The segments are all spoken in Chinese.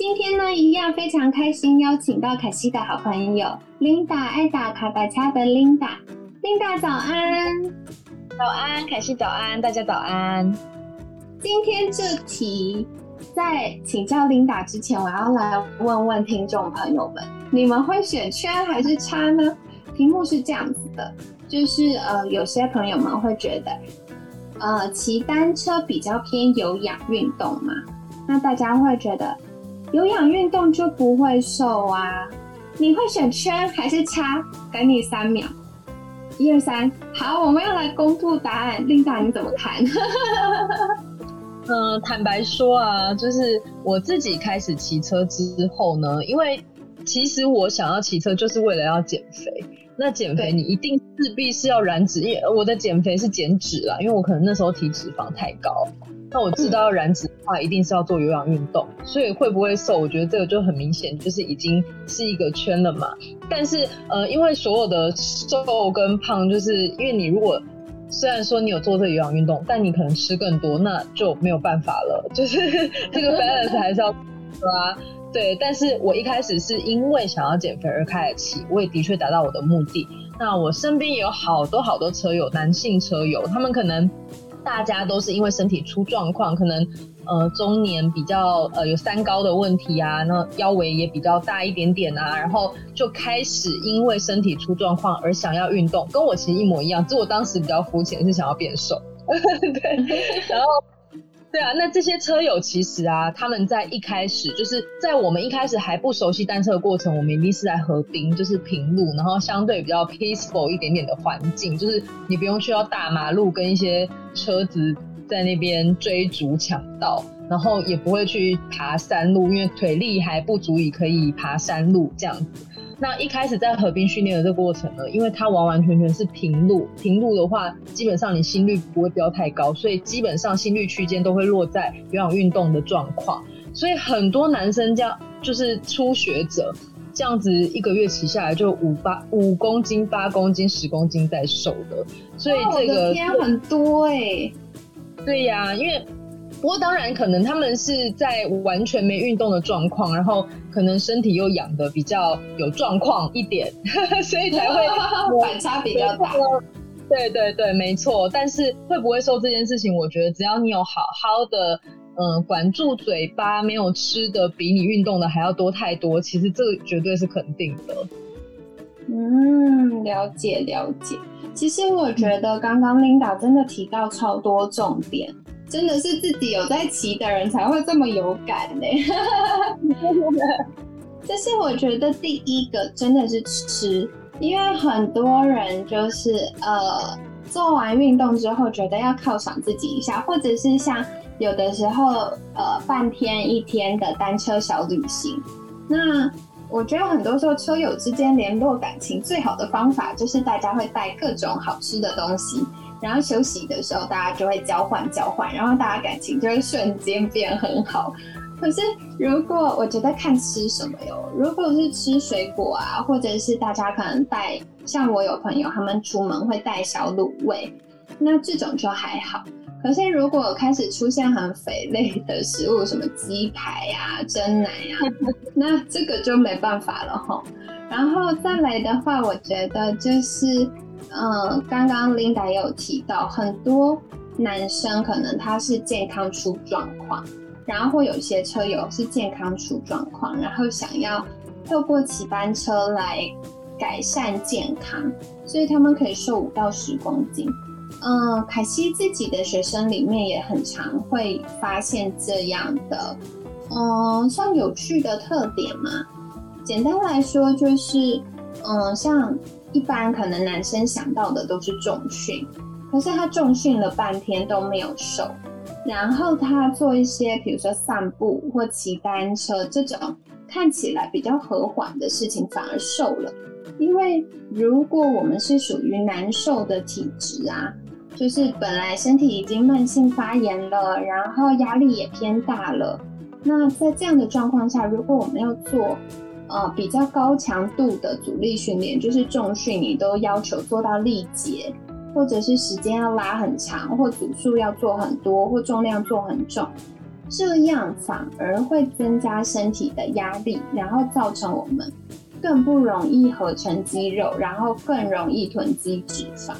今天呢，一样非常开心，邀请到凯西的好朋友 Linda 爱打卡打卡的 Linda。Linda 早安，早安，凯西早安，大家早安。今天这题在请教 Linda 之前，我要来问问听众朋友们，你们会选圈还是叉呢？题目是这样子的，就是呃，有些朋友们会觉得，呃，骑单车比较偏有氧运动嘛，那大家会觉得。有氧运动就不会瘦啊？你会选圈还是叉？给你三秒，一二三，好，我们要来公布答案。琳达，你怎么看？嗯，坦白说啊，就是我自己开始骑车之后呢，因为其实我想要骑车就是为了要减肥。那减肥你一定势必是要燃脂，因为我的减肥是减脂啦，因为我可能那时候体脂肪太高。那我知道要燃脂的话，一定是要做有氧运动，所以会不会瘦？我觉得这个就很明显，就是已经是一个圈了嘛。但是呃，因为所有的瘦跟胖，就是因为你如果虽然说你有做这个有氧运动，但你可能吃更多，那就没有办法了。就是这个 balance 还是要抓。对，但是我一开始是因为想要减肥而开始骑，我也的确达到我的目的。那我身边也有好多好多车友，男性车友，他们可能。大家都是因为身体出状况，可能呃中年比较呃有三高的问题啊，那腰围也比较大一点点啊，然后就开始因为身体出状况而想要运动，跟我其实一模一样，只我当时比较肤浅，是想要变瘦，对，然后。对啊，那这些车友其实啊，他们在一开始就是在我们一开始还不熟悉单车的过程，我们一定是在河滨，就是平路，然后相对比较 peaceful 一点点的环境，就是你不用去到大马路跟一些车子在那边追逐抢道，然后也不会去爬山路，因为腿力还不足以可以爬山路这样子。那一开始在河滨训练的这个过程呢，因为它完完全全是平路，平路的话，基本上你心率不会飙太高，所以基本上心率区间都会落在有氧运动的状况。所以很多男生这样就是初学者，这样子一个月骑下来就五八五公斤、八公斤、十公斤在瘦的。所以这个天很多哎。对呀，因为。不过当然，可能他们是在完全没运动的状况，然后可能身体又养的比较有状况一点，所以才会 反差比较大。对对对，没错。但是会不会瘦这件事情，我觉得只要你有好好的嗯管住嘴巴，没有吃的比你运动的还要多太多，其实这个绝对是肯定的。嗯，了解了解。其实我觉得刚刚领导真的提到超多重点。真的是自己有在骑的人才会这么有感呢。这是我觉得第一个真的是吃，因为很多人就是呃做完运动之后觉得要犒赏自己一下，或者是像有的时候呃半天一天的单车小旅行。那我觉得很多时候车友之间联络感情最好的方法就是大家会带各种好吃的东西。然后休息的时候，大家就会交换交换，然后大家感情就会瞬间变很好。可是如果我觉得看吃什么哟，如果是吃水果啊，或者是大家可能带，像我有朋友他们出门会带小卤味，那这种就还好。可是如果开始出现很肥类的食物，什么鸡排呀、蒸奶呀，那这个就没办法了哈。然后再来的话，我觉得就是。嗯，刚刚 Linda 也有提到，很多男生可能他是健康出状况，然后会有些车友是健康出状况，然后想要透过骑单车来改善健康，所以他们可以瘦五到十公斤。嗯，凯西自己的学生里面也很常会发现这样的，嗯，像有趣的特点嘛。简单来说就是，嗯，像。一般可能男生想到的都是重训，可是他重训了半天都没有瘦，然后他做一些比如说散步或骑单车这种看起来比较和缓的事情反而瘦了。因为如果我们是属于难受的体质啊，就是本来身体已经慢性发炎了，然后压力也偏大了，那在这样的状况下，如果我们要做呃比较高强度的阻力训练，就是重训，你都要求做到力竭，或者是时间要拉很长，或组数要做很多，或重量做很重，这样反而会增加身体的压力，然后造成我们。更不容易合成肌肉，然后更容易囤积脂肪。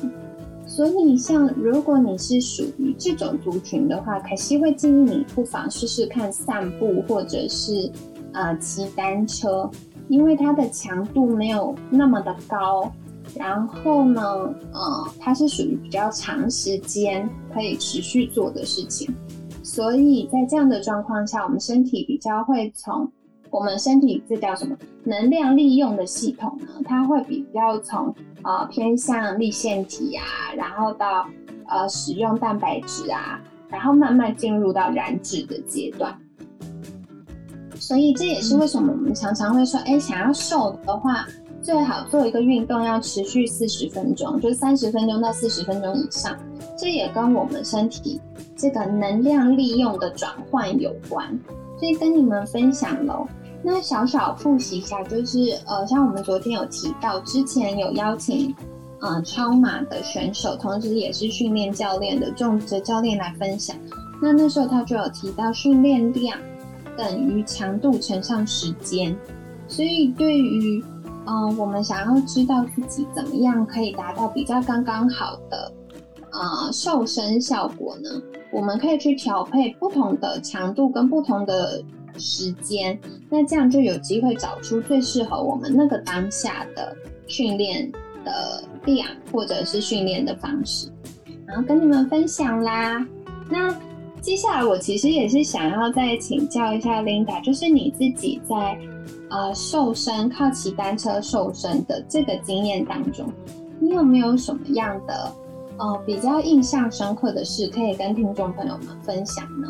所以，像如果你是属于这种族群的话，凯西会建议你不妨试试看散步，或者是呃骑单车，因为它的强度没有那么的高。然后呢，呃，它是属于比较长时间可以持续做的事情。所以在这样的状况下，我们身体比较会从。我们身体这叫什么能量利用的系统呢？它会比较从呃偏向立腺体啊，然后到呃使用蛋白质啊，然后慢慢进入到燃脂的阶段。所以这也是为什么我们常常会说，哎，想要瘦的话，最好做一个运动要持续四十分钟，就是三十分钟到四十分钟以上。这也跟我们身体这个能量利用的转换有关。所以跟你们分享喽。那小小复习一下，就是呃，像我们昨天有提到，之前有邀请呃超马的选手，同时也是训练教练的仲哲教练来分享。那那时候他就有提到，训练量等于强度乘上时间。所以对于嗯，我们想要知道自己怎么样可以达到比较刚刚好的呃瘦身效果呢？我们可以去调配不同的强度跟不同的。时间，那这样就有机会找出最适合我们那个当下的训练的量，或者是训练的方式，然后跟你们分享啦。那接下来我其实也是想要再请教一下 Linda，就是你自己在呃瘦身靠骑单车瘦身的这个经验当中，你有没有什么样的呃比较印象深刻的事可以跟听众朋友们分享呢？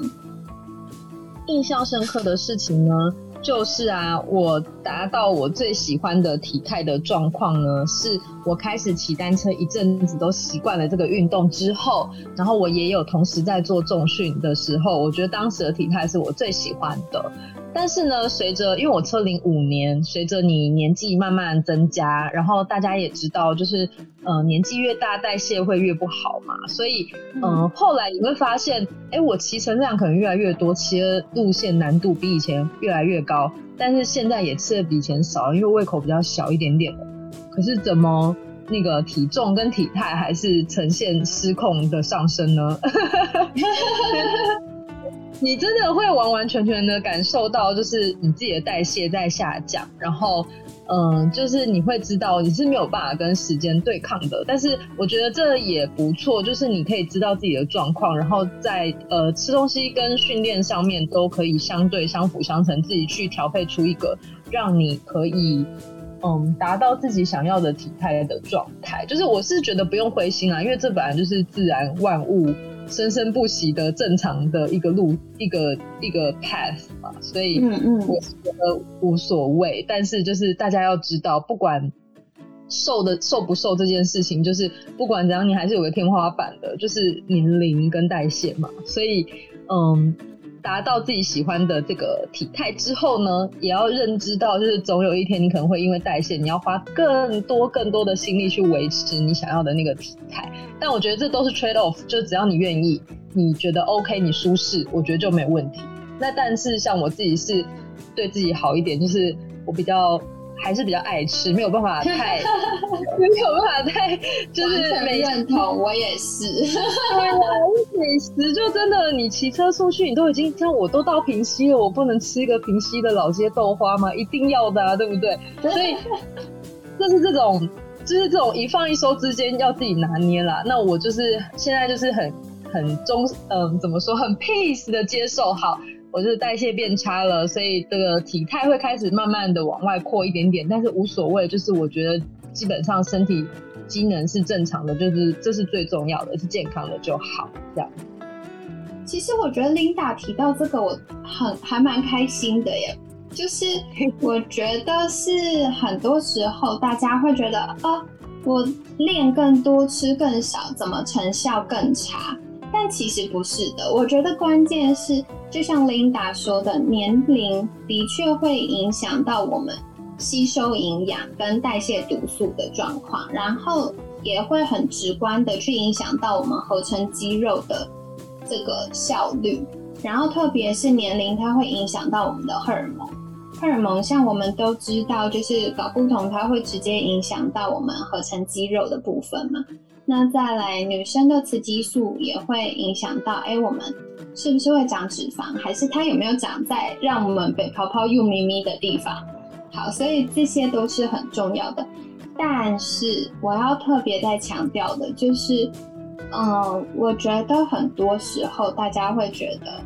印象深刻的事情呢，就是啊，我达到我最喜欢的体态的状况呢，是我开始骑单车一阵子都习惯了这个运动之后，然后我也有同时在做重训的时候，我觉得当时的体态是我最喜欢的。但是呢，随着因为我车龄五年，随着你年纪慢慢增加，然后大家也知道，就是呃年纪越大，代谢会越不好嘛。所以嗯，后来你会发现，哎，我骑乘量可能越来越多，骑的路线难度比以前越来越高。但是现在也吃的比以前少，因为胃口比较小一点点可是怎么那个体重跟体态还是呈现失控的上升呢？你真的会完完全全的感受到，就是你自己的代谢在下降，然后，嗯，就是你会知道你是没有办法跟时间对抗的。但是我觉得这也不错，就是你可以知道自己的状况，然后在呃吃东西跟训练上面都可以相对相辅相成，自己去调配出一个让你可以嗯达到自己想要的体态的状态。就是我是觉得不用灰心啊，因为这本来就是自然万物。生生不息的正常的一个路，一个一个 path 嘛，所以嗯嗯，我觉得无所谓。但是就是大家要知道，不管瘦的瘦不瘦这件事情，就是不管怎样，你还是有个天花板的，就是年龄跟代谢嘛。所以嗯。达到自己喜欢的这个体态之后呢，也要认知到，就是总有一天你可能会因为代谢，你要花更多更多的心力去维持你想要的那个体态。但我觉得这都是 trade off，就只要你愿意，你觉得 OK，你舒适，我觉得就没问题。那但是像我自己是对自己好一点，就是我比较。还是比较爱吃，没有办法太，没有办法太，就是没认同，我也是。对啊，美食就真的，你骑车出去，你都已经像我都到平溪了，我不能吃一个平溪的老街豆花吗？一定要的，啊，对不对？所以就是这种，就是这种一放一收之间要自己拿捏啦。那我就是现在就是很很中，嗯，怎么说，很 peace 的接受好。我是代谢变差了，所以这个体态会开始慢慢的往外扩一点点，但是无所谓，就是我觉得基本上身体机能是正常的，就是这是最重要的，是健康的就好。这样。其实我觉得 Linda 提到这个，我很还蛮开心的耶，就是 我觉得是很多时候大家会觉得啊，我练更多，吃更少，怎么成效更差？但其实不是的。我觉得关键是，就像 Linda 说的，年龄的确会影响到我们吸收营养跟代谢毒素的状况，然后也会很直观的去影响到我们合成肌肉的这个效率。然后特别是年龄，它会影响到我们的荷尔蒙。荷尔蒙像我们都知道，就是睾不酮，它会直接影响到我们合成肌肉的部分嘛。那再来，女生的雌激素也会影响到，哎，我们是不是会长脂肪，还是它有没有长在让我们被泡泡又咪咪的地方？好，所以这些都是很重要的。但是我要特别在强调的就是，嗯，我觉得很多时候大家会觉得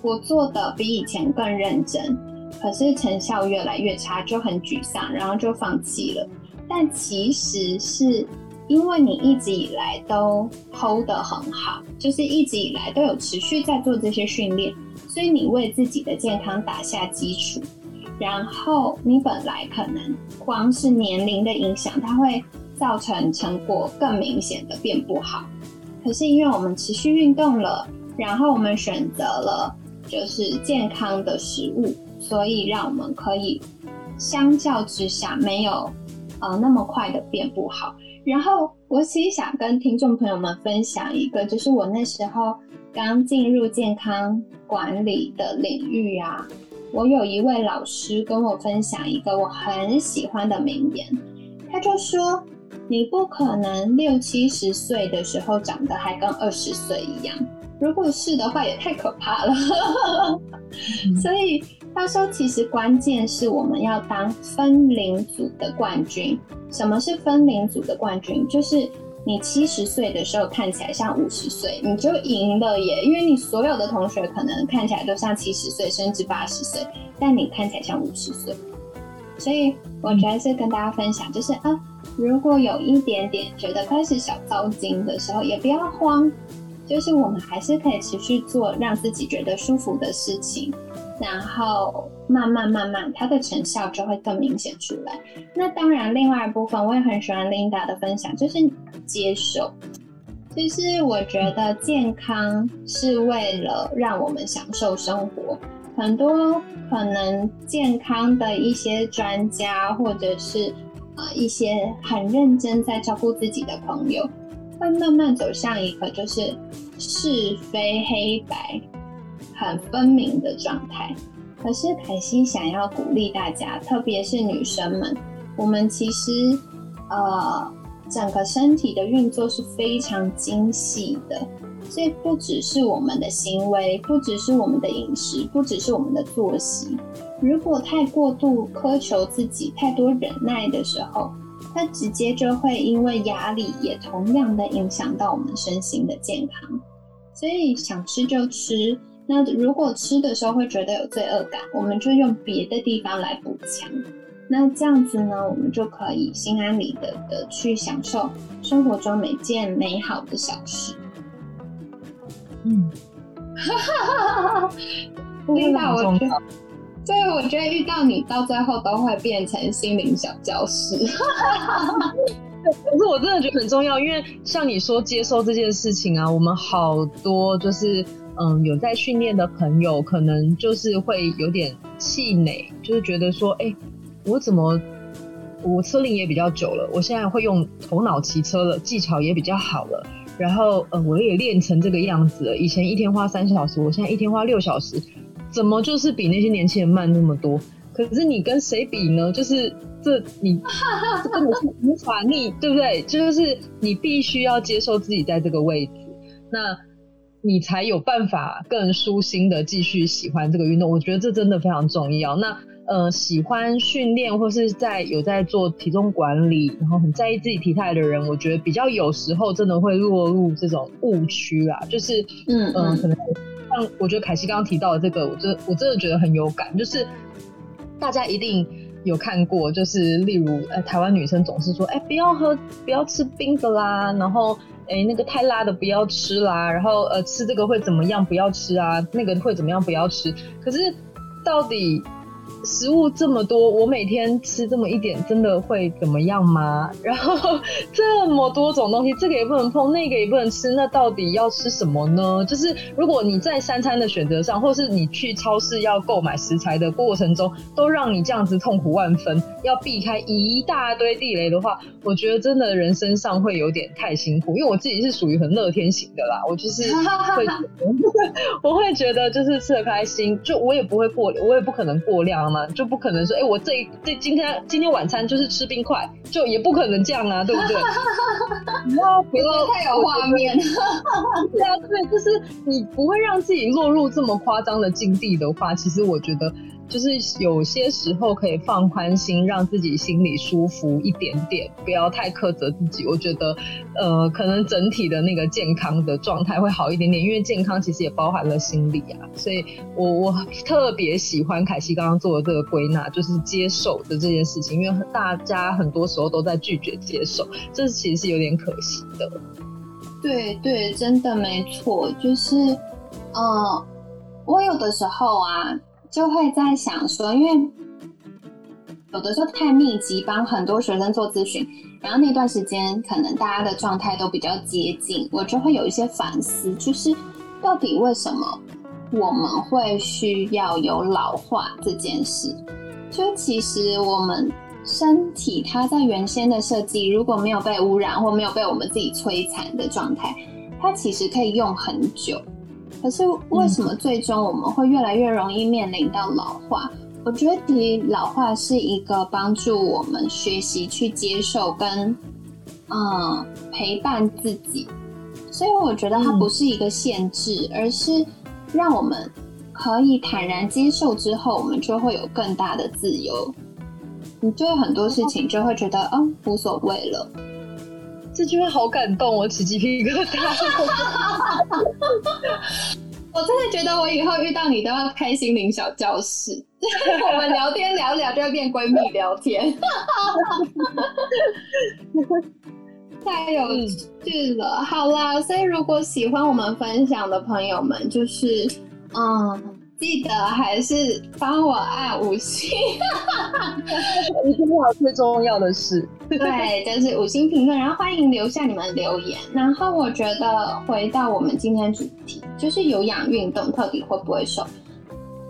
我做的比以前更认真。可是成效越来越差，就很沮丧，然后就放弃了。但其实是因为你一直以来都 hold 得很好，就是一直以来都有持续在做这些训练，所以你为自己的健康打下基础。然后你本来可能光是年龄的影响，它会造成成果更明显的变不好。可是因为我们持续运动了，然后我们选择了就是健康的食物。所以让我们可以相较之下没有呃那么快的变不好。然后我其实想跟听众朋友们分享一个，就是我那时候刚进入健康管理的领域啊，我有一位老师跟我分享一个我很喜欢的名言，他就说：“你不可能六七十岁的时候长得还跟二十岁一样，如果是的话也太可怕了。”所以。他说：“其实关键是我们要当分龄组的冠军。什么是分龄组的冠军？就是你七十岁的时候看起来像五十岁，你就赢了耶！因为你所有的同学可能看起来都像七十岁甚至八十岁，但你看起来像五十岁。所以我觉得是跟大家分享，就是啊，如果有一点点觉得开始小糟心的时候，也不要慌，就是我们还是可以持续做让自己觉得舒服的事情。”然后慢慢慢慢，它的成效就会更明显出来。那当然，另外一部分我也很喜欢 Linda 的分享，就是接受。就是我觉得健康是为了让我们享受生活。很多可能健康的一些专家，或者是啊一些很认真在照顾自己的朋友，会慢慢走向一个就是是非黑白。很分明的状态，可是凯西想要鼓励大家，特别是女生们，我们其实呃整个身体的运作是非常精细的，所以不只是我们的行为，不只是我们的饮食，不只是我们的作息，如果太过度苛求自己，太多忍耐的时候，它直接就会因为压力，也同样的影响到我们身心的健康，所以想吃就吃。那如果吃的时候会觉得有罪恶感，我们就用别的地方来补强。那这样子呢，我们就可以心安理得的去享受生活中每件美好的小事。嗯，哈哈哈哈哈！领导，我觉得，对，我觉得遇到你到最后都会变成心灵小教室。哈哈哈哈可是我真的觉得很重要，因为像你说接受这件事情啊，我们好多就是。嗯，有在训练的朋友，可能就是会有点气馁，就是觉得说，哎，我怎么我车龄也比较久了，我现在会用头脑骑车了，技巧也比较好了，然后呃，我也练成这个样子了。以前一天花三小时，我现在一天花六小时，怎么就是比那些年轻人慢那么多？可是你跟谁比呢？就是这你这根本是无法逆，对不对？就是你必须要接受自己在这个位置，那。你才有办法更舒心的继续喜欢这个运动，我觉得这真的非常重要。那呃，喜欢训练或是在有在做体重管理，然后很在意自己体态的人，我觉得比较有时候真的会落入这种误区啊，就是嗯嗯，可能像我觉得凯西刚刚提到的这个，我真我真的觉得很有感，就是大家一定有看过，就是例如呃，台湾女生总是说，哎，不要喝，不要吃冰的啦，然后。哎，那个太辣的不要吃啦，然后呃，吃这个会怎么样？不要吃啊，那个会怎么样？不要吃。可是到底食物这么多，我每天吃这么一点，真的会怎么样吗？然后这么多种东西，这个也不能碰，那个也不能吃，那到底要吃什么呢？就是如果你在三餐的选择上，或是你去超市要购买食材的过程中，都让你这样子痛苦万分，要避开一大堆地雷的话，我觉得真的人生上会有点太辛苦。因为我自己是属于很乐天型的啦，我就是会，我会觉得就是吃的开心，就我也不会过，我也不可能过量。就不可能说，哎，我这这今天今天晚餐就是吃冰块，就也不可能这样啊，对不对？不要不要太有画面。对啊，对，就是你不会让自己落入这么夸张的境地的话，其实我觉得。就是有些时候可以放宽心，让自己心里舒服一点点，不要太苛责自己。我觉得，呃，可能整体的那个健康的状态会好一点点，因为健康其实也包含了心理啊。所以我我特别喜欢凯西刚刚做的这个归纳，就是接受的这件事情，因为大家很多时候都在拒绝接受，这其实是有点可惜的。对对，真的没错，就是，嗯，我有的时候啊。就会在想说，因为有的时候太密集，帮很多学生做咨询，然后那段时间可能大家的状态都比较接近，我就会有一些反思，就是到底为什么我们会需要有老化这件事？就其实我们身体它在原先的设计，如果没有被污染或没有被我们自己摧残的状态，它其实可以用很久。可是为什么最终我们会越来越容易面临到老化？我觉得老化是一个帮助我们学习去接受跟嗯陪伴自己，所以我觉得它不是一个限制，而是让我们可以坦然接受之后，我们就会有更大的自由。你就会很多事情就会觉得哦无所谓了。这句话好感动，我起鸡皮疙瘩。我真的觉得我以后遇到你都要开心灵小教室，我们聊天聊聊就会变闺蜜聊天，太有趣了。好啦，所以如果喜欢我们分享的朋友们，就是嗯。记得还是帮我按五星，一定要最重要的事，对，就是五星评论，然后欢迎留下你们留言。然后我觉得回到我们今天主题，就是有氧运动到底会不会瘦？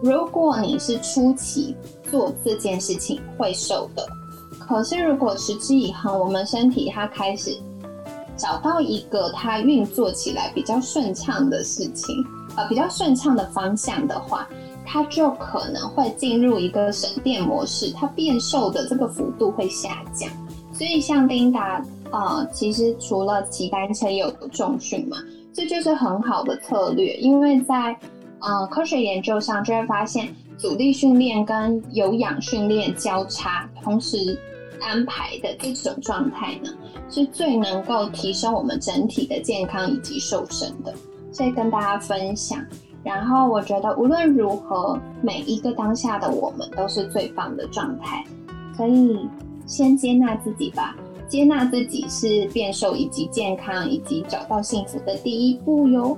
如果你是初期做这件事情会瘦的，可是如果持之以恒，我们身体它开始找到一个它运作起来比较顺畅的事情。呃，比较顺畅的方向的话，它就可能会进入一个省电模式，它变瘦的这个幅度会下降。所以像丁达，呃，其实除了骑单车也有重训嘛，这就是很好的策略。因为在呃科学研究上就会发现，阻力训练跟有氧训练交叉同时安排的这种状态呢，是最能够提升我们整体的健康以及瘦身的。所以跟大家分享，然后我觉得无论如何，每一个当下的我们都是最棒的状态，可以先接纳自己吧。接纳自己是变瘦以及健康以及找到幸福的第一步哟。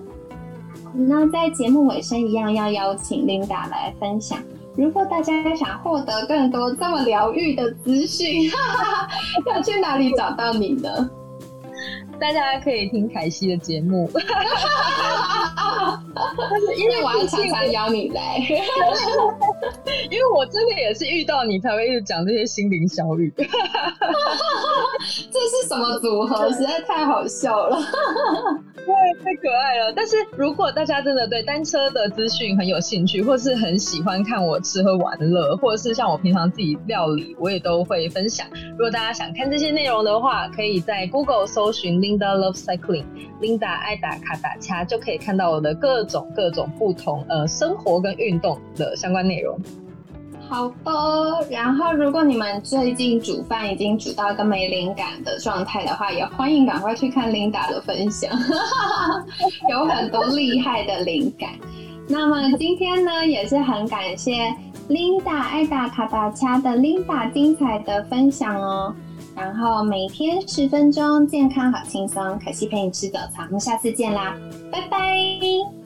那在节目尾声一样要邀请 Linda 来分享，如果大家想获得更多这么疗愈的资讯，要去哪里找到你呢？大家可以听凯西的节目，因为我要常常邀你来，因为我真的也是遇到你才会一直讲这些心灵小语。这是什么组合？实在太好笑了。对，太可爱了。但是如果大家真的对单车的资讯很有兴趣，或是很喜欢看我吃喝玩乐，或者是像我平常自己料理，我也都会分享。如果大家想看这些内容的话，可以在 Google 搜寻 Linda Love Cycling，Linda 爱打卡打掐，就可以看到我的各种各种不同呃生活跟运动的相关内容。好的，然后如果你们最近煮饭已经煮到一个没灵感的状态的话，也欢迎赶快去看 Linda 的分享，有很多厉害的灵感。那么今天呢，也是很感谢 Linda 爱打卡打掐的 Linda 精彩的分享哦。然后每天十分钟，健康好轻松，可惜陪你吃早餐，我们下次见啦，拜拜。